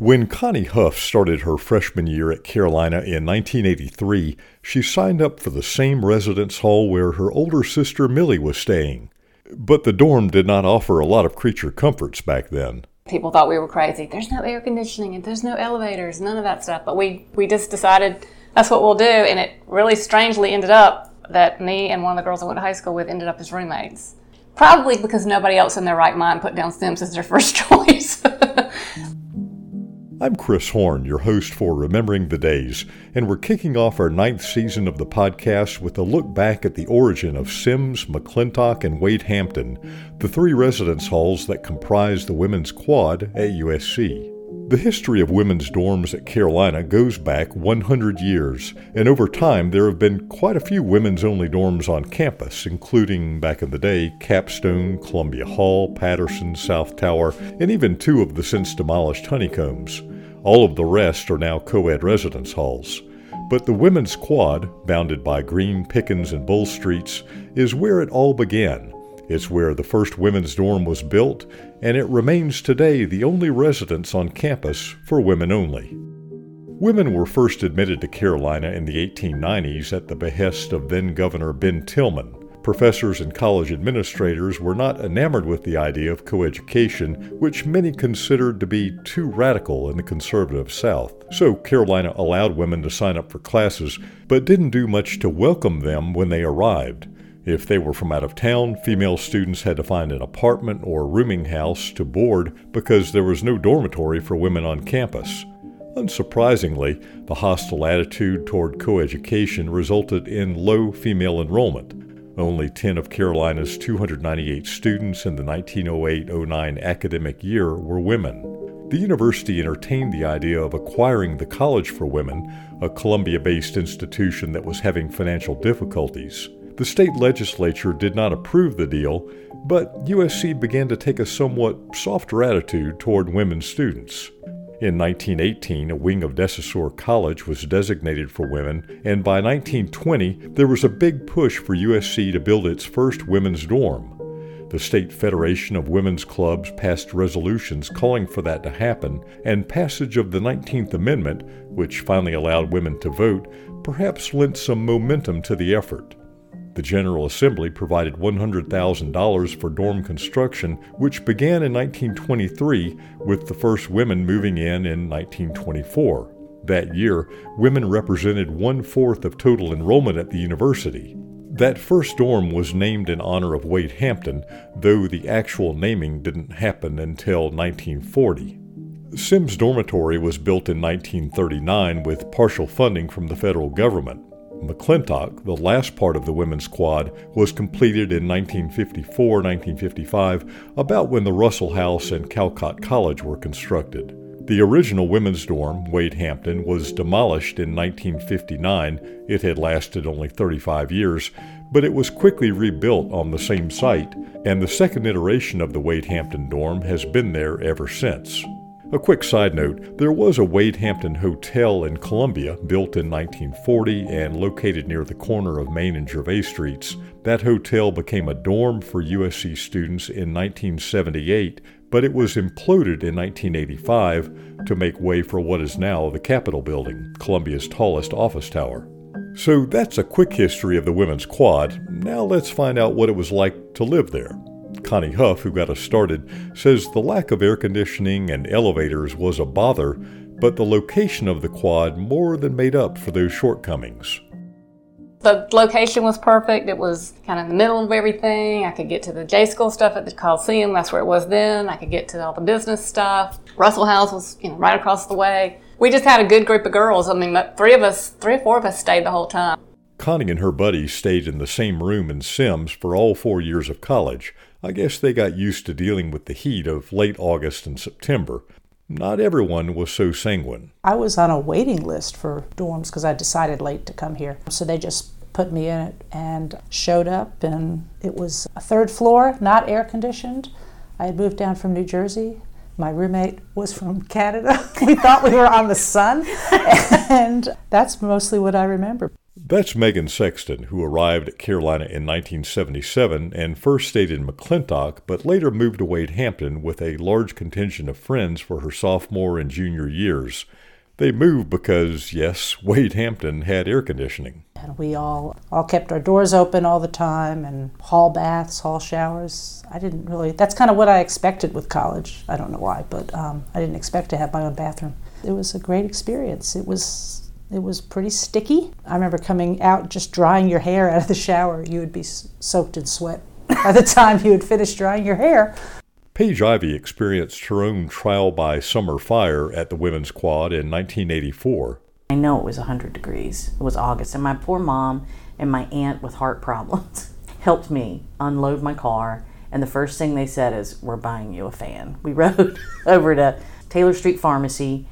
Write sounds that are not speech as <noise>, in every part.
When Connie Huff started her freshman year at Carolina in 1983, she signed up for the same residence hall where her older sister Millie was staying. But the dorm did not offer a lot of creature comforts back then. People thought we were crazy. There's no air conditioning and there's no elevators, none of that stuff. But we, we just decided that's what we'll do. And it really strangely ended up that me and one of the girls I went to high school with ended up as roommates. Probably because nobody else in their right mind put down Sims as their <laughs> first choice. I'm Chris Horn, your host for Remembering the Days, and we're kicking off our ninth season of the podcast with a look back at the origin of Sims, McClintock, and Wade Hampton, the three residence halls that comprise the Women's Quad at USC. The history of women's dorms at Carolina goes back 100 years, and over time there have been quite a few women's only dorms on campus, including, back in the day, Capstone, Columbia Hall, Patterson, South Tower, and even two of the since demolished honeycombs. All of the rest are now co ed residence halls. But the Women's Quad, bounded by Green, Pickens, and Bull Streets, is where it all began it's where the first women's dorm was built, and it remains today the only residence on campus for women only. Women were first admitted to Carolina in the 1890s at the behest of then Governor Ben Tillman. Professors and college administrators were not enamored with the idea of coeducation, which many considered to be too radical in the conservative South. So Carolina allowed women to sign up for classes, but didn't do much to welcome them when they arrived. If they were from out of town, female students had to find an apartment or rooming house to board because there was no dormitory for women on campus. Unsurprisingly, the hostile attitude toward coeducation resulted in low female enrollment. Only 10 of Carolina's 298 students in the 1908 09 academic year were women. The university entertained the idea of acquiring the College for Women, a Columbia based institution that was having financial difficulties. The state legislature did not approve the deal, but USC began to take a somewhat softer attitude toward women students. In 1918, a wing of De College was designated for women, and by 1920, there was a big push for USC to build its first women's dorm. The State Federation of Women's Clubs passed resolutions calling for that to happen, and passage of the 19th Amendment, which finally allowed women to vote, perhaps lent some momentum to the effort. The General Assembly provided $100,000 for dorm construction, which began in 1923 with the first women moving in in 1924. That year, women represented one fourth of total enrollment at the university. That first dorm was named in honor of Wade Hampton, though the actual naming didn't happen until 1940. Sims Dormitory was built in 1939 with partial funding from the federal government. McClintock, the last part of the women's quad, was completed in 1954 1955, about when the Russell House and Callcott College were constructed. The original women's dorm, Wade Hampton, was demolished in 1959. It had lasted only 35 years, but it was quickly rebuilt on the same site, and the second iteration of the Wade Hampton dorm has been there ever since. A quick side note there was a Wade Hampton Hotel in Columbia built in 1940 and located near the corner of Main and Gervais Streets. That hotel became a dorm for USC students in 1978, but it was imploded in 1985 to make way for what is now the Capitol Building, Columbia's tallest office tower. So that's a quick history of the Women's Quad. Now let's find out what it was like to live there. Connie Huff, who got us started, says the lack of air conditioning and elevators was a bother, but the location of the quad more than made up for those shortcomings. The location was perfect. It was kind of in the middle of everything. I could get to the J School stuff at the Coliseum. That's where it was then. I could get to all the business stuff. Russell House was, you know, right across the way. We just had a good group of girls. I mean, three of us, three or four of us stayed the whole time. Connie and her buddies stayed in the same room in Sims for all four years of college. I guess they got used to dealing with the heat of late August and September. Not everyone was so sanguine. I was on a waiting list for dorms because I decided late to come here. So they just put me in it and showed up, and it was a third floor, not air conditioned. I had moved down from New Jersey. My roommate was from Canada. <laughs> we thought we were on the sun, <laughs> and that's mostly what I remember. That's Megan Sexton, who arrived at Carolina in 1977 and first stayed in McClintock, but later moved to Wade Hampton with a large contingent of friends for her sophomore and junior years. They moved because, yes, <laughs> Wade Hampton had air conditioning. And we all all kept our doors open all the time and hall baths, hall showers. I didn't really, that's kind of what I expected with college. I don't know why, but um, I didn't expect to have my own bathroom. It was a great experience. It was it was pretty sticky. I remember coming out just drying your hair out of the shower. You would be soaked in sweat <laughs> by the time you had finished drying your hair. Paige Ivy experienced her own trial by summer fire at the Women's Quad in 1984. I know it was 100 degrees. It was August, and my poor mom and my aunt with heart <laughs> problems helped me unload my car. And the first thing they said is, We're buying you a fan. We <laughs> rode over to Taylor Street Pharmacy,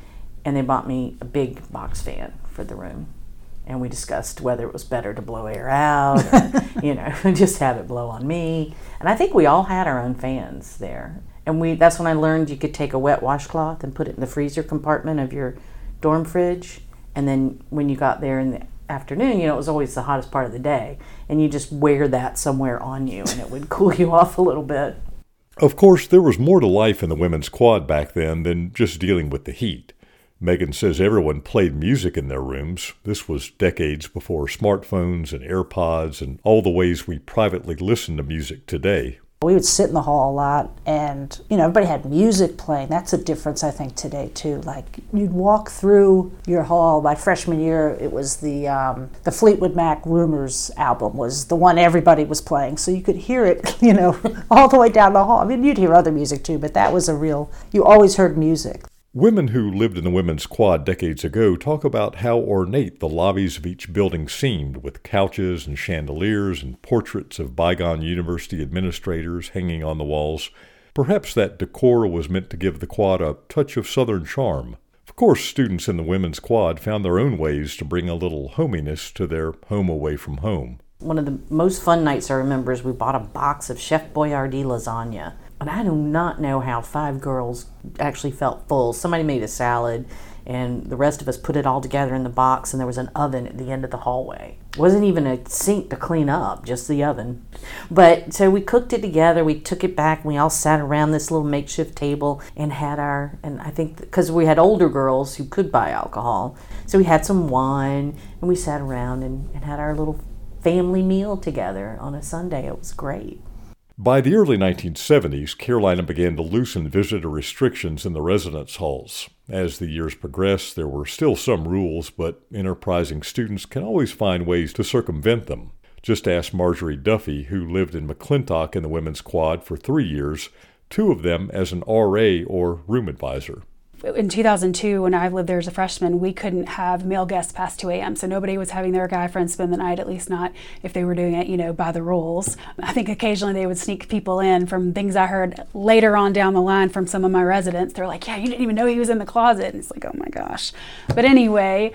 and they bought me a big box fan for the room. And we discussed whether it was better to blow air out, or, <laughs> you know, <laughs> just have it blow on me. And I think we all had our own fans there. And we that's when I learned you could take a wet washcloth and put it in the freezer compartment of your dorm fridge. And then when you got there in the afternoon, you know, it was always the hottest part of the day. And you just wear that somewhere on you and it would <laughs> cool you off a little bit. Of course, there was more to life in the women's quad back then than just dealing with the heat. Megan says everyone played music in their rooms. This was decades before smartphones and AirPods and all the ways we privately listen to music today. We would sit in the hall a lot, and you know everybody had music playing. That's a difference, I think, today too. Like you'd walk through your hall. My freshman year, it was the um, the Fleetwood Mac "Rumours" album was the one everybody was playing, so you could hear it, <laughs> you know, all the way down the hall. I mean, you'd hear other music too, but that was a real. You always heard music. Women who lived in the women's quad decades ago talk about how ornate the lobbies of each building seemed, with couches and chandeliers and portraits of bygone university administrators hanging on the walls. Perhaps that decor was meant to give the quad a touch of southern charm. Of course, students in the women's quad found their own ways to bring a little hominess to their home away from home. One of the most fun nights I remember is we bought a box of Chef Boyardee lasagna and I do not know how five girls actually felt full. Somebody made a salad, and the rest of us put it all together in the box, and there was an oven at the end of the hallway. It wasn't even a sink to clean up, just the oven. But so we cooked it together, we took it back, and we all sat around this little makeshift table and had our, and I think because we had older girls who could buy alcohol, so we had some wine, and we sat around and, and had our little family meal together on a Sunday. It was great. By the early 1970s, Carolina began to loosen visitor restrictions in the residence halls. As the years progressed, there were still some rules, but enterprising students can always find ways to circumvent them. Just ask Marjorie Duffy, who lived in McClintock in the women's quad for three years, two of them as an RA or room advisor in 2002 when i lived there as a freshman we couldn't have male guests past 2 a.m so nobody was having their guy friends spend the night at least not if they were doing it you know by the rules. I think occasionally they would sneak people in from things i heard later on down the line from some of my residents. They're like yeah you didn't even know he was in the closet. And it's like oh my gosh. But anyway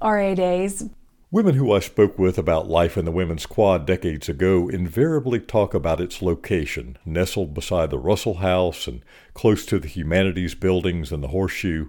ra days Women who I spoke with about life in the women's quad decades ago invariably talk about its location, nestled beside the Russell House and close to the humanities buildings and the horseshoe.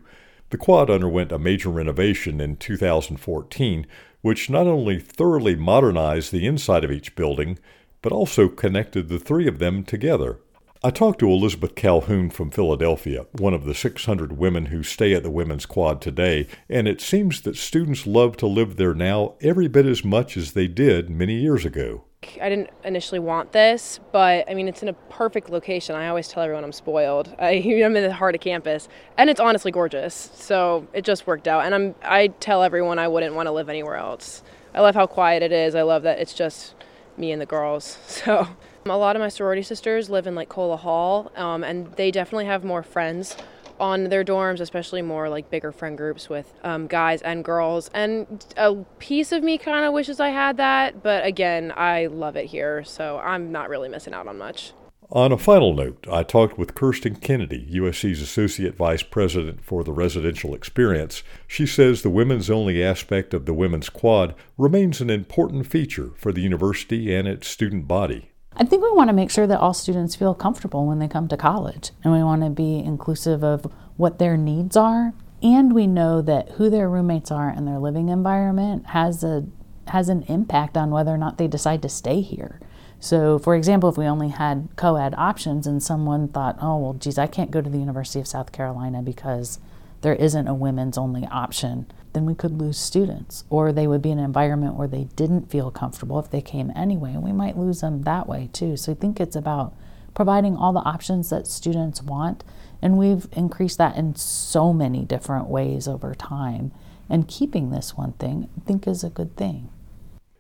The quad underwent a major renovation in 2014, which not only thoroughly modernized the inside of each building, but also connected the three of them together. I talked to Elizabeth Calhoun from Philadelphia, one of the 600 women who stay at the Women's Quad today, and it seems that students love to live there now every bit as much as they did many years ago. I didn't initially want this, but I mean, it's in a perfect location. I always tell everyone I'm spoiled. <laughs> I, am in the heart of campus, and it's honestly gorgeous. So it just worked out. And I'm, I tell everyone I wouldn't want to live anywhere else. I love how quiet it is. I love that it's just me and the girls. <laughs> So a lot of my sorority sisters live in like Cola Hall, um, and they definitely have more friends on their dorms, especially more like bigger friend groups with um, guys and girls. And a piece of me kind of wishes I had that, but again, I love it here, so I'm not really missing out on much. On a final note, I talked with Kirsten Kennedy, USC's Associate Vice President for the Residential Experience. She says the women's only aspect of the Women's Quad remains an important feature for the university and its student body. I think we want to make sure that all students feel comfortable when they come to college, and we want to be inclusive of what their needs are. And we know that who their roommates are and their living environment has a has an impact on whether or not they decide to stay here. So, for example, if we only had co ed options and someone thought, oh, well, geez, I can't go to the University of South Carolina because there isn't a women's only option, then we could lose students. Or they would be in an environment where they didn't feel comfortable if they came anyway, and we might lose them that way too. So, I think it's about providing all the options that students want. And we've increased that in so many different ways over time. And keeping this one thing, I think, is a good thing.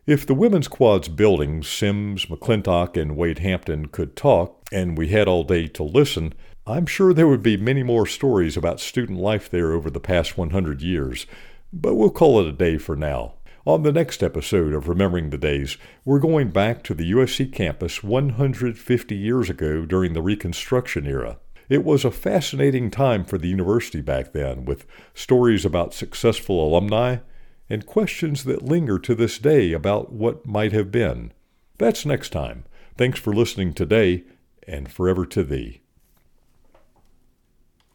If the Women's Quad's buildings, Sims, McClintock, and Wade Hampton, could talk, and we had all day to listen, I'm sure there would be many more stories about student life there over the past 100 years. But we'll call it a day for now. On the next episode of Remembering the Days, we're going back to the USC campus 150 years ago during the Reconstruction era. It was a fascinating time for the university back then, with stories about successful alumni and questions that linger to this day about what might have been. That's next time. Thanks for listening today, and forever to thee.